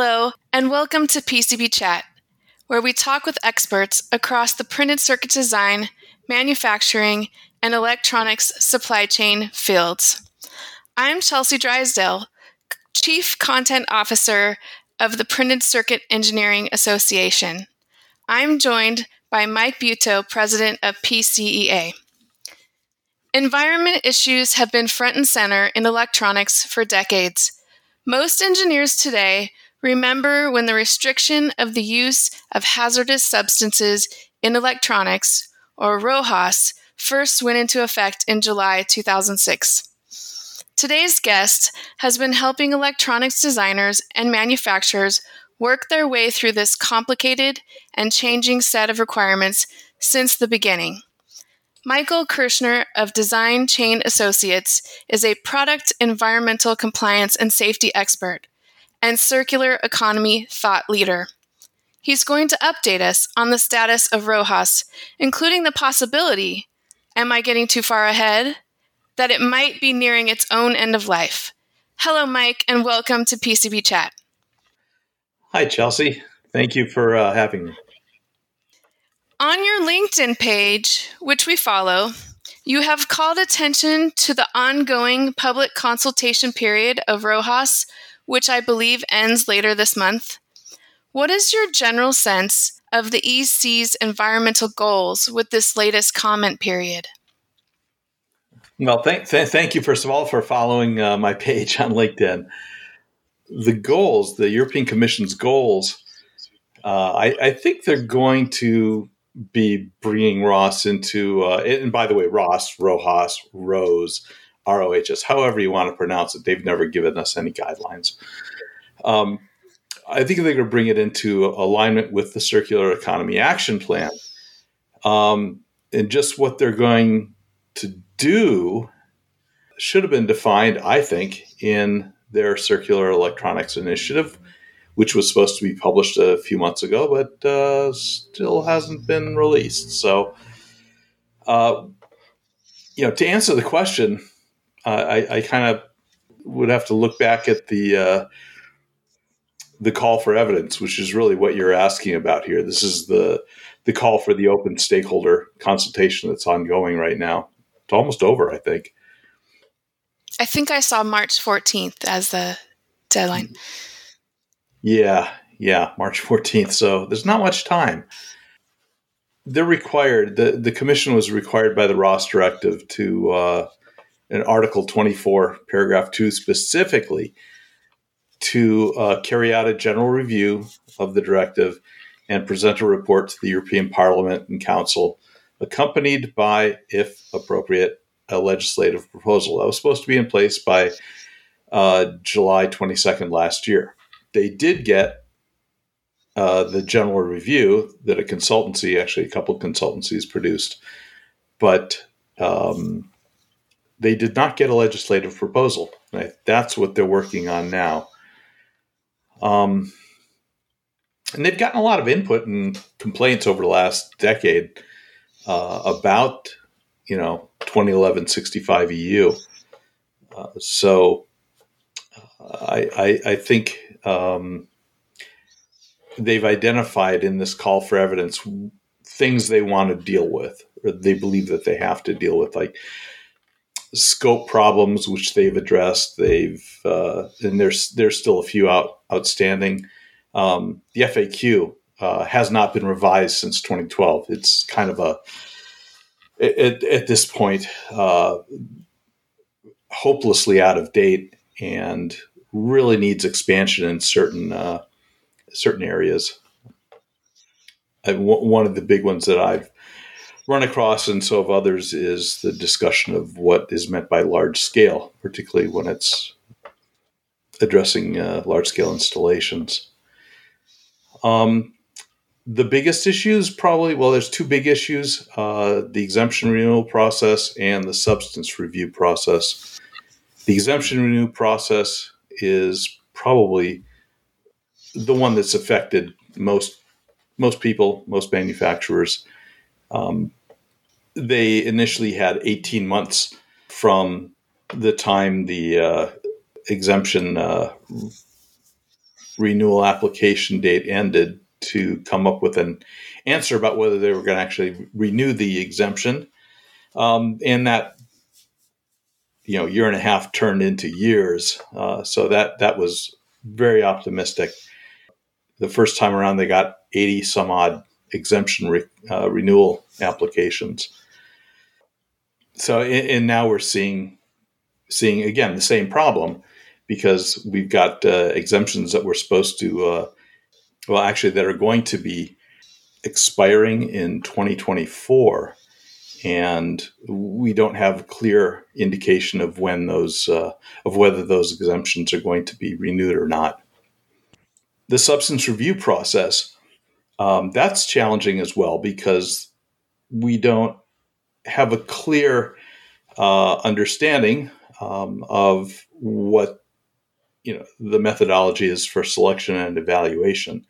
Hello, and welcome to PCB Chat, where we talk with experts across the printed circuit design, manufacturing, and electronics supply chain fields. I'm Chelsea Drysdale, Chief Content Officer of the Printed Circuit Engineering Association. I'm joined by Mike Buetow, President of PCEA. Environment issues have been front and center in electronics for decades. Most engineers today remember when the restriction of the use of hazardous substances in electronics, or RoHS, first went into effect in July 2006. Today's guest has been helping electronics designers and manufacturers work their way through this complicated and changing set of requirements since the beginning. Michael Kirschner of Design Chain Associates is a product environmental compliance and safety expert and circular economy thought leader. He's going to update us on the status of RoHS, including the possibility am I getting too far ahead? that it might be nearing its own end of life. Hello, Mike, and welcome to PCB Chat. Hi, Chelsea. Thank you for uh, having me. On your LinkedIn page, which we follow, you have called attention to the ongoing public consultation period of RoHS, which I believe ends later this month. What is your general sense of the EC's environmental goals with this latest comment period? Well, thank, th- thank you, first of all, for following uh, my page on LinkedIn. The goals, the European Commission's goals, uh, I, I, think they're going to be bringing Ross into, uh, and by the way, Ross, Rojas, Rose, ROHS, however you want to pronounce it, they've never given us any guidelines. Um, I think they're going to bring it into alignment with the Circular Economy Action Plan. Um, and just what they're going to do should have been defined, I think, in their circular electronics initiative, which was supposed to be published a few months ago, but uh, still hasn't been released. So, uh, you know, to answer the question, I, I kind of would have to look back at the uh, the call for evidence, which is really what you're asking about here. This is the the call for the open stakeholder consultation that's ongoing right now it's almost over, I think. I think I saw March 14th as the deadline. Yeah, yeah, March 14th. So there's not much time. They're required, the, the commission was required by the RoHS directive to, uh, in Article 24, paragraph 2 specifically, to uh, carry out a general review of the directive and present a report to the European Parliament and Council accompanied by, if appropriate, a legislative proposal that was supposed to be in place by uh, July 22nd last year. They did get uh, the general review that a consultancy, actually a couple consultancies produced, but um, they did not get a legislative proposal. That's what they're working on now. Um, and they've gotten a lot of input and complaints over the last decade uh, about you know 2011 65 EU. Uh, so uh, I, I, I think um, they've identified in this call for evidence things they want to deal with, or they believe that they have to deal with, like scope problems, which they've addressed. They've uh, and there's there's still a few out outstanding. Um, the FAQ uh, has not been revised since 2012. It's kind of a at, at this point uh, hopelessly out of date and really needs expansion in certain uh, certain areas. One of the big ones that I've run across, and so have others, is the discussion of what is meant by large scale, particularly when it's addressing uh, large scale installations. Um, the biggest issues probably well there's two big issues uh, the exemption renewal process and the substance review process the exemption renewal process is probably the one that's affected most most people most manufacturers um, they initially had 18 months from the time the uh, exemption uh, renewal application date ended to come up with an answer about whether they were going to actually renew the exemption. Um, and that you know year and a half turned into years. Uh, so that that was very optimistic. The first time around, they got 80 some odd exemption re, uh, renewal applications. So and, now we're seeing seeing again the same problem because we've got uh, exemptions that we're supposed to uh, well actually that are going to be expiring in 2024 and we don't have clear indication of when those uh, of whether those exemptions are going to be renewed or not. The substance review process um, that's challenging as well because we don't have a clear uh, understanding um, of what you know the methodology is for selection and evaluation.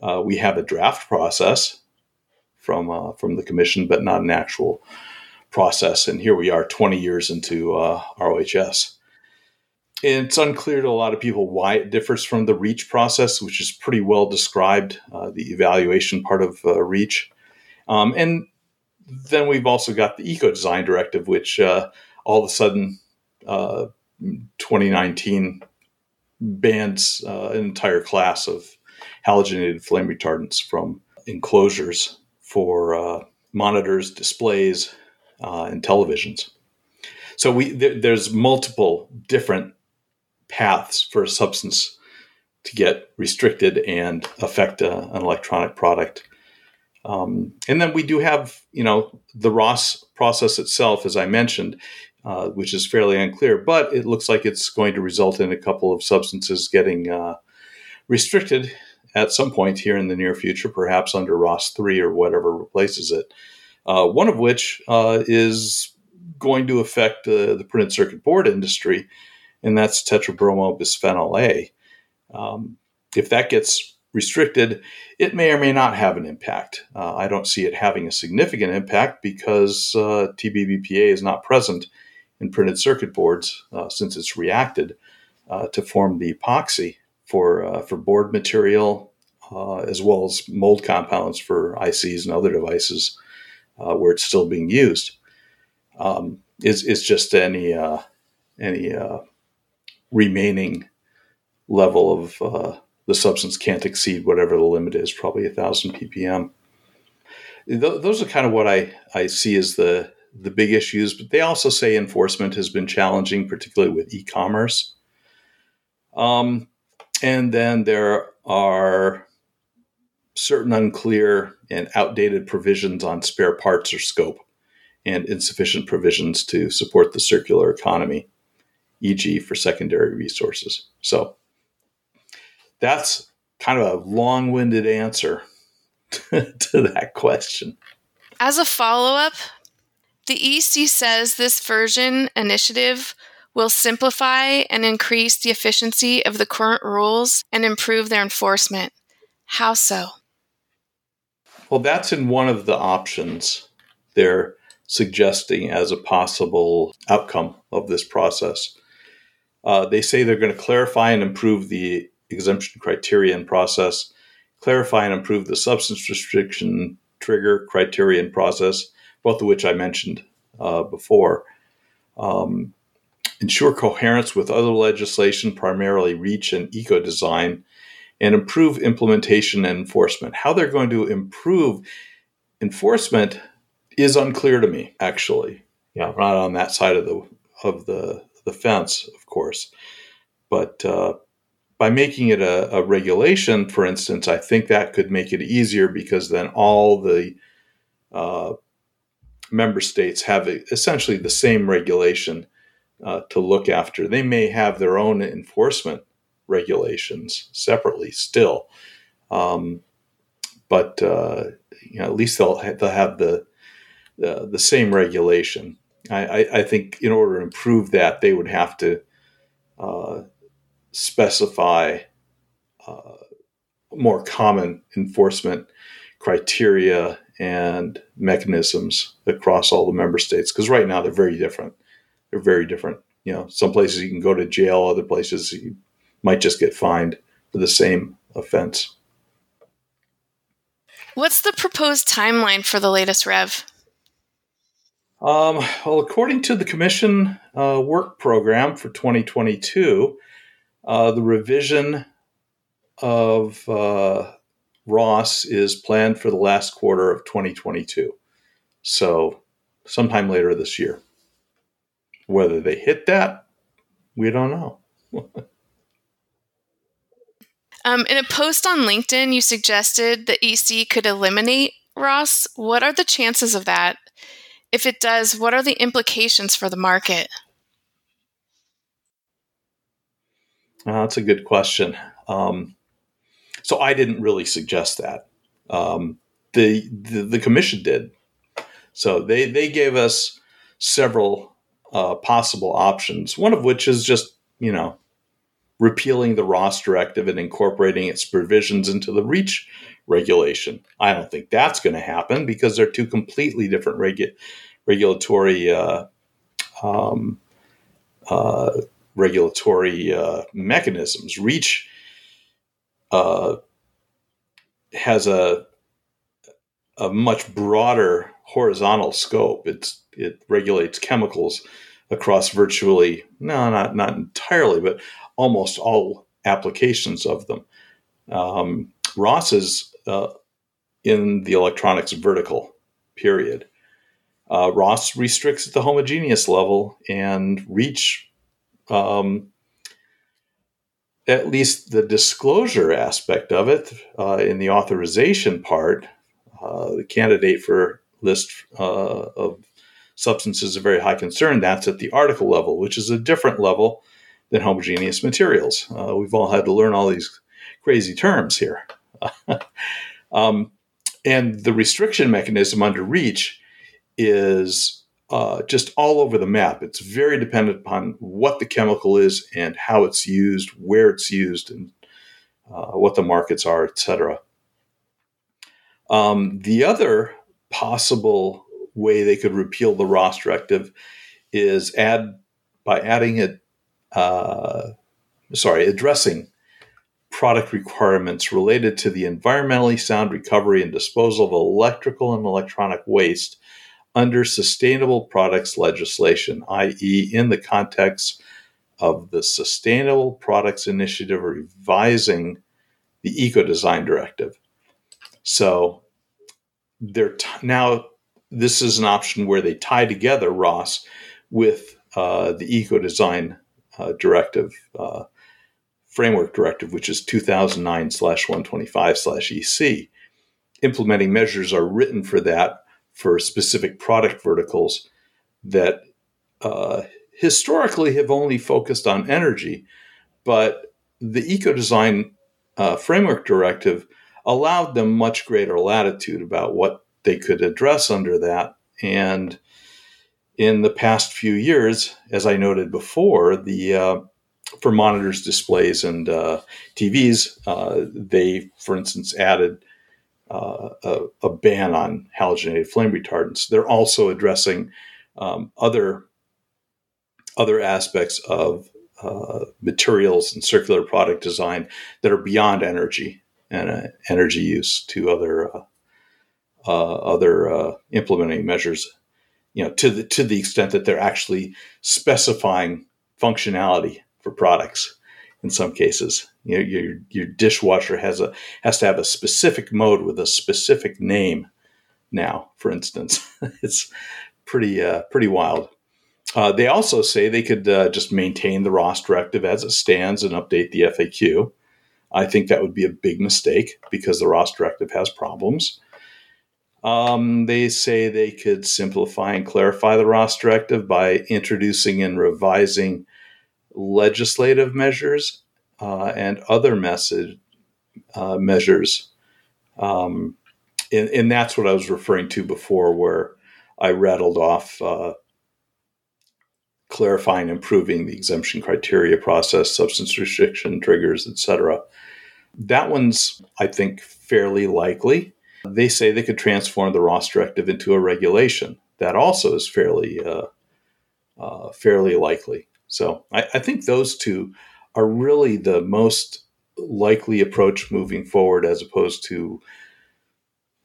Uh, we have a draft process from uh, from the commission, but not an actual process. And here we are, 20 years into uh, ROHS. And it's unclear to a lot of people why it differs from the REACH process, which is pretty well described, uh, the evaluation part of uh, REACH. Um, and then we've also got the Eco Design Directive, which uh, all of a sudden, uh, 2019 bans uh, an entire class of halogenated flame retardants from enclosures for uh, monitors, displays, uh, and televisions. So we th- there's multiple different paths for a substance to get restricted and affect a, an electronic product. Um, and then we do have, you know, the RoHS process itself, as I mentioned, uh, which is fairly unclear, but it looks like it's going to result in a couple of substances getting uh, restricted at some point here in the near future, perhaps under RoHS 3 or whatever replaces it. Uh, one of which uh, is going to affect uh, the printed circuit board industry, and that's tetrabromobisphenol A. Um, if that gets restricted, it may or may not have an impact. Uh, I don't see it having a significant impact because uh, TBBPA is not present in printed circuit boards uh, since it's reacted to form the epoxy for uh, for board material, uh, as well as mold compounds for ICs and other devices uh, where it's still being used. Um, is is just any uh, any uh, remaining level of uh, the substance can't exceed whatever the limit is, probably a thousand ppm. Th- those are kind of what I, I see as the the big issues, but they also say enforcement has been challenging, particularly with e-commerce. Um, and then there are certain unclear and outdated provisions on spare parts or scope, and insufficient provisions to support the circular economy, e.g., for secondary resources. So that's kind of a long winded answer to that question. As a follow up, the EC says this version initiative will simplify and increase the efficiency of the current rules and improve their enforcement. How so? Well, that's in one of the options they're suggesting as a possible outcome of this process. Uh, they say they're going to clarify and improve the exemption criteria and process, clarify and improve the substance restriction trigger criteria and process, both of which I mentioned uh, before. Um, ensure coherence with other legislation, primarily REACH and eco design, and improve implementation and enforcement. How they're going to improve enforcement is unclear to me, actually. Yeah, not on that side of the of the the fence, of course, but uh, by making it a, a, regulation, for instance, I think that could make it easier because then all the uh, member states have essentially the same regulation uh, to look after. They may have their own enforcement regulations separately still, um, but uh, you know, at least they'll ha- they'll have the the, the same regulation. I, I, I, think in order to improve that, they would have to uh, specify uh, more common enforcement criteria and mechanisms across all the member states because right now they're very different they're very different. You know, some places you can go to jail, other places you might just get fined for the same offense. What's the proposed timeline for the latest rev? Um, well, according to the Commission uh, work program for 2022, uh, the revision of uh, RoHS is planned for the last quarter of 2022. So, sometime later this year. Whether they hit that, we don't know. um, in a post on LinkedIn, you suggested the EC could eliminate RoHS. What are the chances of that? If it does, what are the implications for the market? Uh, that's a good question. Um, so I didn't really suggest that. Um, the, the, the commission did. So they they gave us several uh, possible options. One of which is just you know repealing the RoHS directive and incorporating its provisions into the REACH regulation. I don't think that's going to happen because they're two completely different regu- regulatory uh, um, uh, regulatory uh, mechanisms. REACH uh, has a a much broader horizontal scope. It's it regulates chemicals across virtually no, not not entirely, but almost all applications of them. Um, RoHS is uh, in the electronics vertical. Period. Uh, RoHS restricts at the homogeneous level, and REACH, um, at least the disclosure aspect of it uh, in the authorization part, uh, the candidate for list uh, of substances of very high concern. That's at the article level, which is a different level than homogeneous materials. Uh, we've all had to learn all these crazy terms here. um, and the restriction mechanism under REACH is uh, just all over the map. It's very dependent upon what the chemical is and how it's used, where it's used, and uh, what the markets are, etc. Um, the other possible way they could repeal the RoHS directive is add by adding it, uh, sorry, addressing product requirements related to the environmentally sound recovery and disposal of electrical and electronic waste under sustainable products legislation, i.e., in the context of the Sustainable Products Initiative revising the Eco Design Directive. So they're t- now this is an option where they tie together RoHS with uh, the Eco Design uh, Directive uh, framework directive, which is 2009 slash 125 slash EC. Implementing measures are written for that for specific product verticals that uh, historically have only focused on energy, but the eco design uh, framework directive allowed them much greater latitude about what they could address under that. And in the past few years, as I noted before, the uh, for monitors, displays, and uh, TVs, uh, they, for instance, added uh, a, a, ban on halogenated flame retardants. They're also addressing um, other other aspects of uh, materials and circular product design that are beyond energy and uh, energy use to other uh, uh, other uh, implementing measures. You know, to the to the extent that they're actually specifying functionality for products in some cases. You know, your your dishwasher has a has to have a specific mode with a specific name. Now, for instance, it's pretty uh, pretty wild. Uh, they also say they could uh, just maintain the RoHS directive as it stands and update the FAQ. I think that would be a big mistake because the RoHS directive has problems. Um, they say they could simplify and clarify the RoHS directive by introducing and revising legislative measures uh, and other message uh, measures. Um, and, and, that's what I was referring to before, where I rattled off uh, clarifying, improving the exemption criteria process, substance restriction triggers, etc. That one's, I think, fairly likely. They say they could transform the RoHS directive into a regulation. That also is fairly, uh, uh, fairly likely. So I, I think those two are really the most likely approach moving forward as opposed to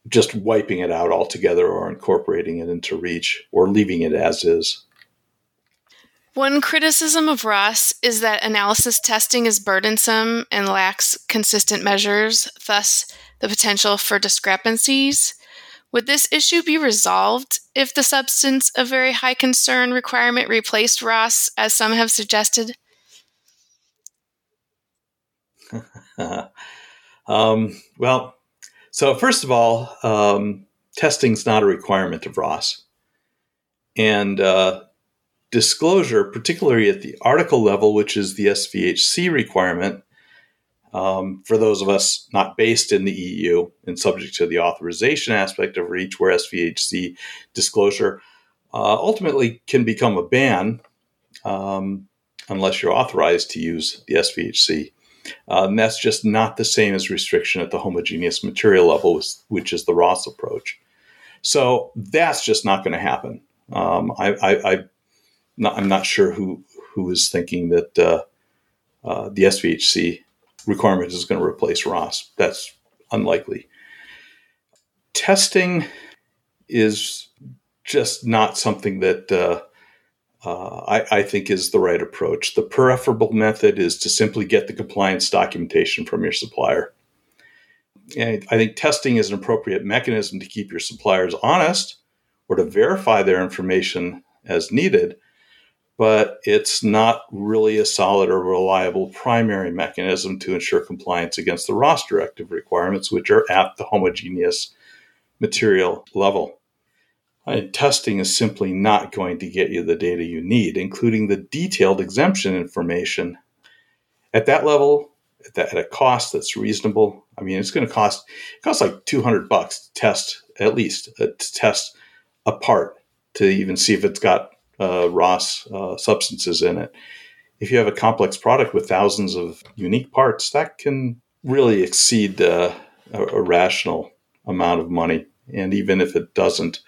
just wiping it out altogether or incorporating it into REACH or leaving it as is. One criticism of RoHS is that analysis testing is burdensome and lacks consistent measures, thus, the potential for discrepancies. Would this issue be resolved if the substance of very high concern requirement replaced RoHS, as some have suggested? um, well, so first of all, um, testing is not a requirement of RoHS. And uh, disclosure, particularly at the article level, which is the SVHC requirement, um, for those of us not based in the EU and subject to the authorization aspect of REACH, where SVHC disclosure uh, ultimately can become a ban um, unless you're authorized to use the SVHC. Uh, and that's just not the same as restriction at the homogeneous material level, which is the RoHS approach. So that's just not going to happen. Um, I, I, I not, I'm not sure who who is thinking that uh, uh, the SVHC requirement is going to replace RoHS. That's unlikely. Testing is just not something that uh, uh, I, I, think is the right approach. The preferable method is to simply get the compliance documentation from your supplier. And I think testing is an appropriate mechanism to keep your suppliers honest or to verify their information as needed but it's not really a solid or reliable primary mechanism to ensure compliance against the RoHS directive requirements, which are at the homogeneous material level. testing is simply not going to get you the data you need, including the detailed exemption information. At that level, at, that, at a cost that's reasonable, I mean, it's going to cost it costs like 200 bucks to test at least uh, to test a part to even see if it's got uh, RoHS uh, substances in it. If you have a complex product with thousands of unique parts, that can really exceed uh, a, a rational amount of money. And even if it doesn't,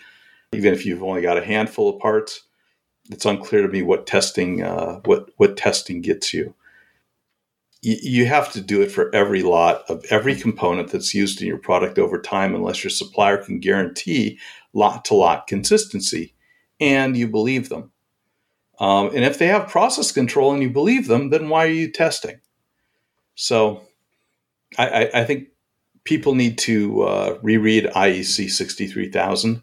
even if you've only got a handful of parts, it's unclear to me what testing uh, what what testing gets you. Y- you have to do it for every lot of every component that's used in your product over time, unless your supplier can guarantee lot to lot consistency and you believe them. Um, and if they have process control and you believe them, then why are you testing? So I, I, I think people need to uh, reread IEC 63000,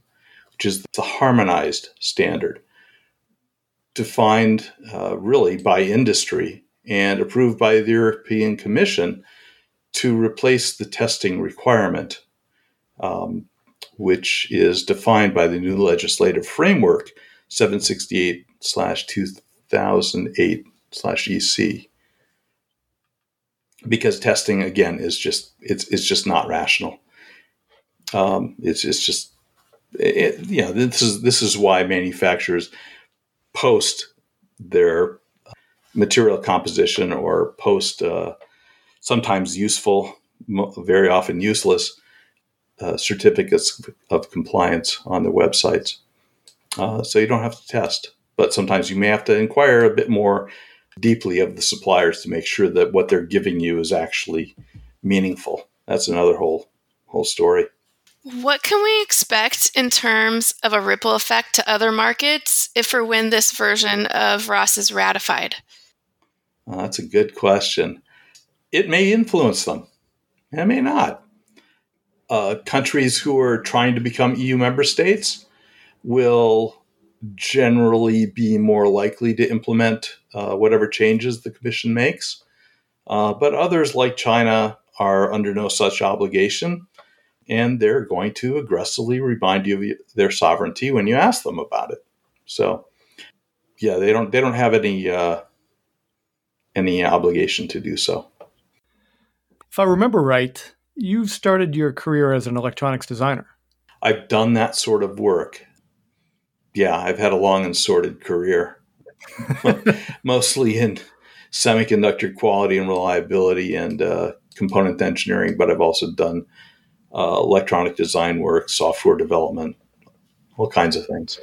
which is the harmonized standard defined uh, really by industry and approved by the European Commission to replace the testing requirement. Um, which is defined by the new legislative framework 768 slash 2008 slash EC. Because testing again is just it's it's just not rational. Um, it's it's just it, you know this is this is why manufacturers post their material composition or post uh, sometimes useful, very often useless uh, certificates of compliance on their websites. Uh, so you don't have to test, but sometimes you may have to inquire a bit more deeply of the suppliers to make sure that what they're giving you is actually meaningful. That's another whole whole story. What can we expect in terms of a ripple effect to other markets if or when this version of RoHS is ratified? Uh, that's a good question. It may influence them. It may not uh, countries who are trying to become EU member states will generally be more likely to implement uh, whatever changes the Commission makes. Uh, but others, like China, are under no such obligation, and they're going to aggressively remind you of their sovereignty when you ask them about it. So, yeah, they don't they don't have any uh, any obligation to do so. If I remember right, You've started your career as an electronics designer. I've done that sort of work. Yeah, I've had a long and sordid career, mostly in semiconductor quality and reliability and uh, component engineering, but I've also done uh, electronic design work, software development, all kinds of things.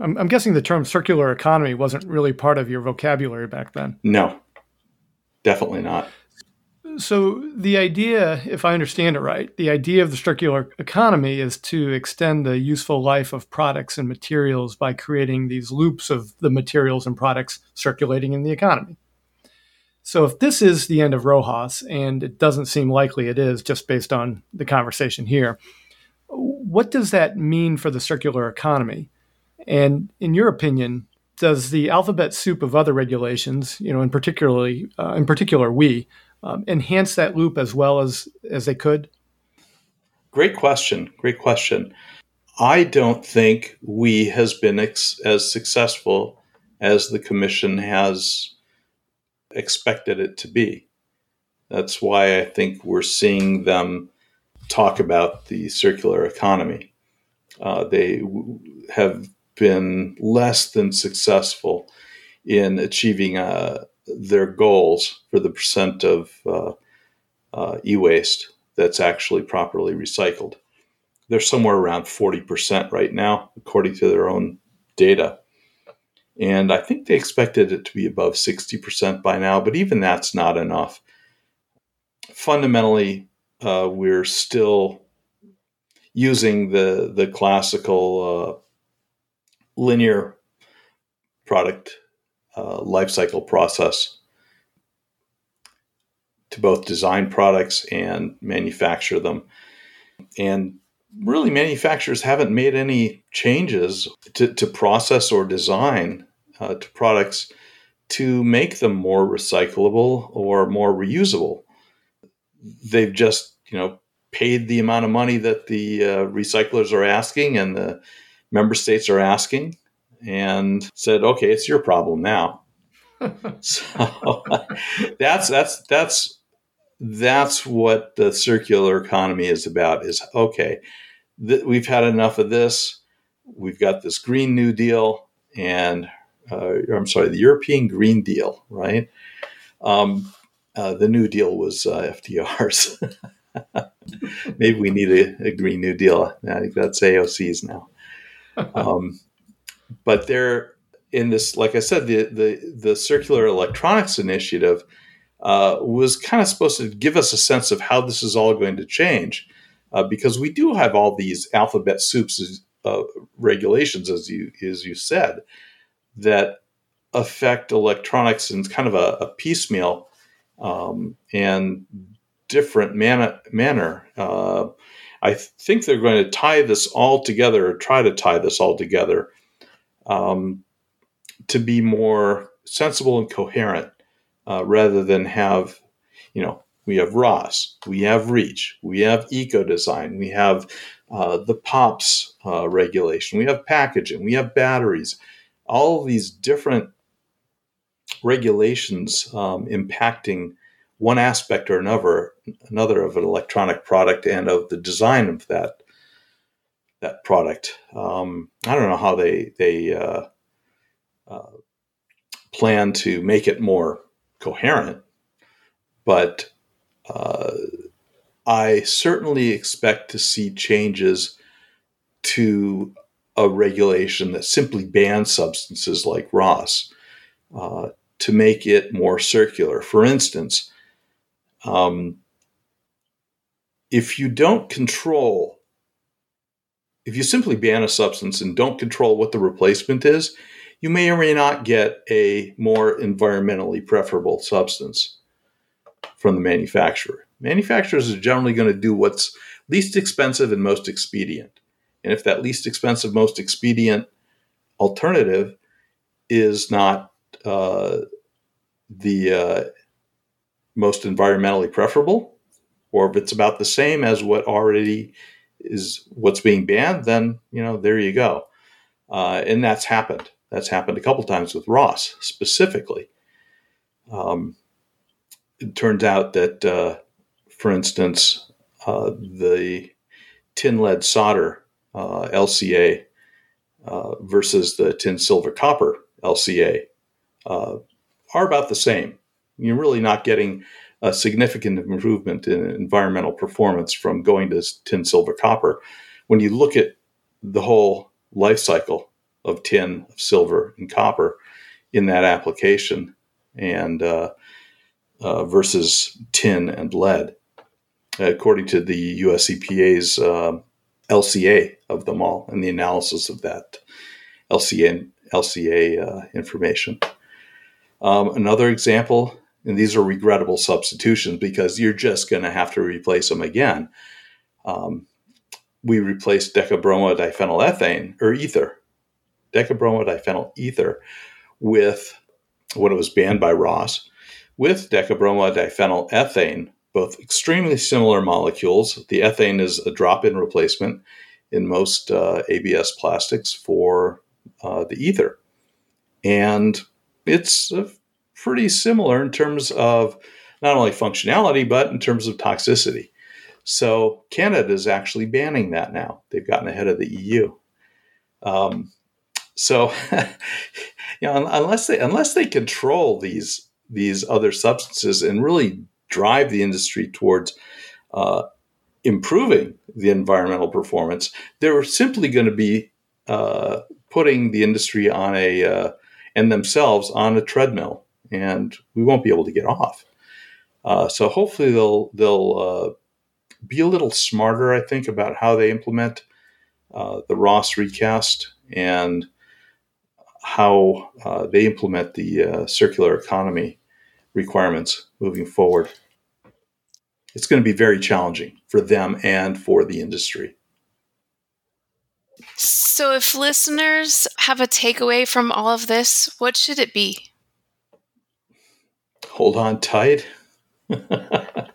I'm, I'm, guessing the term circular economy wasn't really part of your vocabulary back then. No, definitely not. So, the idea, if I understand it right, the idea of the circular economy is to extend the useful life of products and materials by creating these loops of the materials and products circulating in the economy. So, if this is the end of Rojas, and it doesn't seem likely it is just based on the conversation here, what does that mean for the circular economy? And in your opinion, does the alphabet soup of other regulations, you know, in particularly, uh, in particular, WEEE, um, enhance that loop as well as as they could? Great question. Great question. I don't think WEEE has been ex- as successful as the commission has expected it to be. That's why I think we're seeing them talk about the circular economy. Uh, they w- have been less than successful in achieving uh, their goals for the percent of uh, uh, e-waste that's actually properly recycled. They're somewhere around 40% right now, according to their own data. And I think they expected it to be above 60% by now, but even that's not enough. Fundamentally, uh, we're still using the, the classical uh, linear product uh, life cycle process to both design products and manufacture them. And really, manufacturers haven't made any changes to, to process or design uh, to products to make them more recyclable or more reusable. They've just, you know, paid the amount of money that the uh, recyclers are asking and the member states are asking and said, "Okay, it's your problem now." so that's that's that's that's what the circular economy is about. Is okay, th- we've had enough of this. We've got this Green New Deal, and uh, I'm sorry, the European Green Deal, right? Um, uh, the New Deal was uh, FDR's. Maybe we need a, a, Green New Deal. I think that's AOC's now. Um, but they're in this, like I said, the the, the circular electronics initiative uh, was kind of supposed to give us a sense of how this is all going to change, uh, because we do have all these alphabet soups uh, regulations, as you as you said, that affect electronics in kind of a, a piecemeal um, and different man- manner. Uh, I think they're going to tie this all together, or try to tie this all together um, to be more sensible and coherent uh, rather than have, you know, we have RoHS, we have REACH, we have eco design, we have uh, the POPs uh, regulation, we have packaging, we have batteries, all these different regulations um, impacting one aspect or another, another of an electronic product and of the design of that that product. Um, I don't know how they they uh, uh, plan to make it more coherent, but uh, I certainly expect to see changes to a regulation that simply bans substances like RoHS uh, to make it more circular. For instance, um, if you don't control if you simply ban a substance and don't control what the replacement is, you may or may not get a more environmentally preferable substance from the manufacturer. Manufacturers are generally going to do what's least expensive and most expedient. And if that least expensive, most expedient alternative is not uh, the uh, most environmentally preferable, or if it's about the same as what already is what's being banned, then you know there you go. Uh, and that's happened. That's happened a couple times with RoHS specifically. Um, it turns out that, uh, for instance, uh, the tin lead solder uh, LCA uh, versus the tin silver copper LCA uh, are about the same. You're really not getting a significant improvement in environmental performance from going to tin, silver, copper. When you look at the whole life cycle of tin, silver, and copper in that application, and uh, uh, versus tin and lead, according to the US EPA's uh, LCA of them all and the analysis of that LCA, LCA uh, information. Um, another example, and these are regrettable substitutions because you're just going to have to replace them again. Um, we replaced decabromodiphenyl ethane or ether, decabromo ether, with when it was banned by RoHS, with decabromo both extremely similar molecules. The ethane is a drop-in replacement in most uh, ABS plastics for uh, the ether, and it's uh, pretty similar in terms of not only functionality but in terms of toxicity. So Canada is actually banning that now. They've gotten ahead of the EU. Um, so, you know, unless they unless they control these these other substances and really drive the industry towards uh, improving the environmental performance, they're simply going to be uh, putting the industry on a uh, and themselves on a treadmill, and we won't be able to get off. Uh, so hopefully they'll they'll uh, be a little smarter, I think, about how they implement uh, the RoHS recast and how uh, they implement the uh, circular economy requirements moving forward. It's going to be very challenging for them and for the industry. So, if listeners have a takeaway from all of this, what should it be? Hold on tight. I,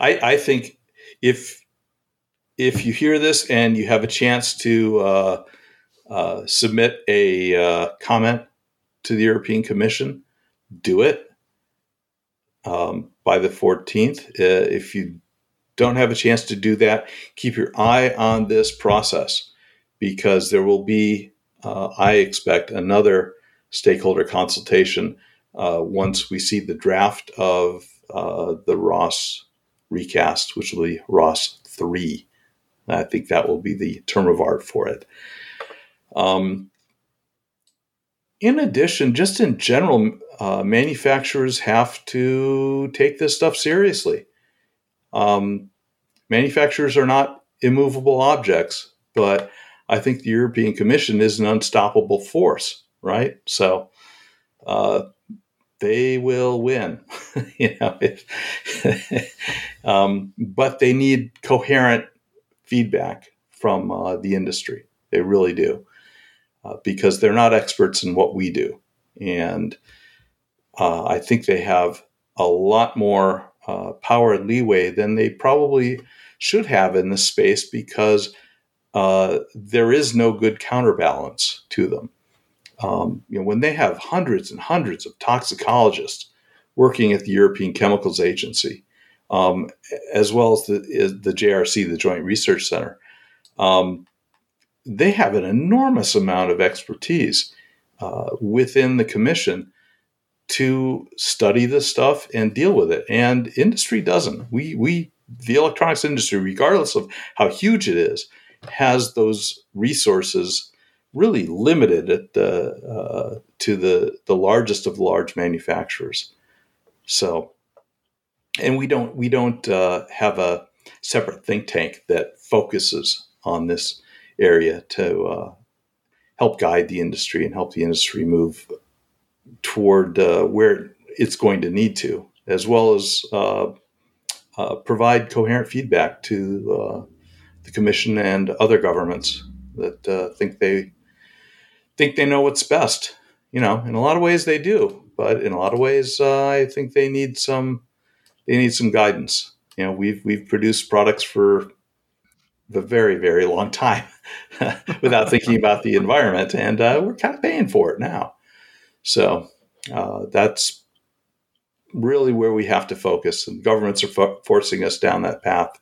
I think if if you hear this and you have a chance to uh, uh, submit a uh, comment to the European Commission, do it um, by the 14th. Uh, if you don't have a chance to do that, keep your eye on this process because there will be, uh, I expect, another stakeholder consultation once we see the draft of the RoHS recast, which will be RoHS 3. I think that will be the term of art for it. Um, in addition, just in general, uh, manufacturers have to take this stuff seriously. Um, manufacturers are not immovable objects, but I think the European Commission is an unstoppable force, right? So uh, they will win. you know, um, but they need coherent feedback from uh, the industry. They really do, uh, because they're not experts in what we do, and uh, I think they have a lot more uh, power and leeway than they probably should have in this space because uh, there is no good counterbalance to them. Um, you know, when they have hundreds and hundreds of toxicologists working at the European Chemicals Agency, um, as well as the, the JRC, the Joint Research Center, um, they have an enormous amount of expertise uh, within the commission to study this stuff and deal with it. And industry doesn't. We we the electronics industry, regardless of how huge it is, has those resources really limited at the, uh, to the the largest of large manufacturers. So, and we don't we don't uh, have a separate think tank that focuses on this area to uh, help guide the industry and help the industry move toward uh, where it's going to need to, as well as uh, uh, provide coherent feedback to the commission and other governments that think they think they know what's best. You know, in a lot of ways they do, but in a lot of ways, uh, I think they need some they need some guidance. You know, we've we've produced products for a very very long time without thinking about the environment, and uh, we're kind of paying for it now. So uh, that's really where we have to focus, and governments are fo- forcing us down that path,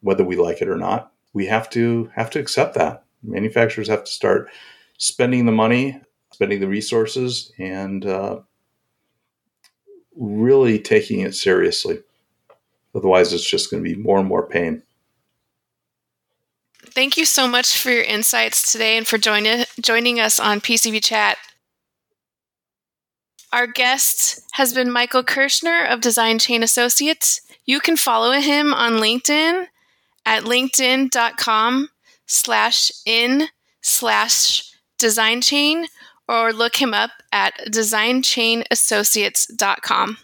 whether we like it or not. We have to have to accept that. Manufacturers have to start spending the money, spending the resources, and uh, really taking it seriously. Otherwise, it's just going to be more and more pain. Thank you so much for your insights today and for joining joining us on PCB Chat. Our guest has been Michael Kirschner of Design Chain Associates. You can follow him on LinkedIn at linkedin.com slash in slash design chain or look him up at designchainassociates.com.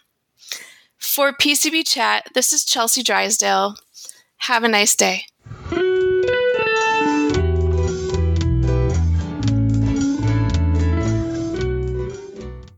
For PCB Chat, this is Chelsea Drysdale. Have a nice day.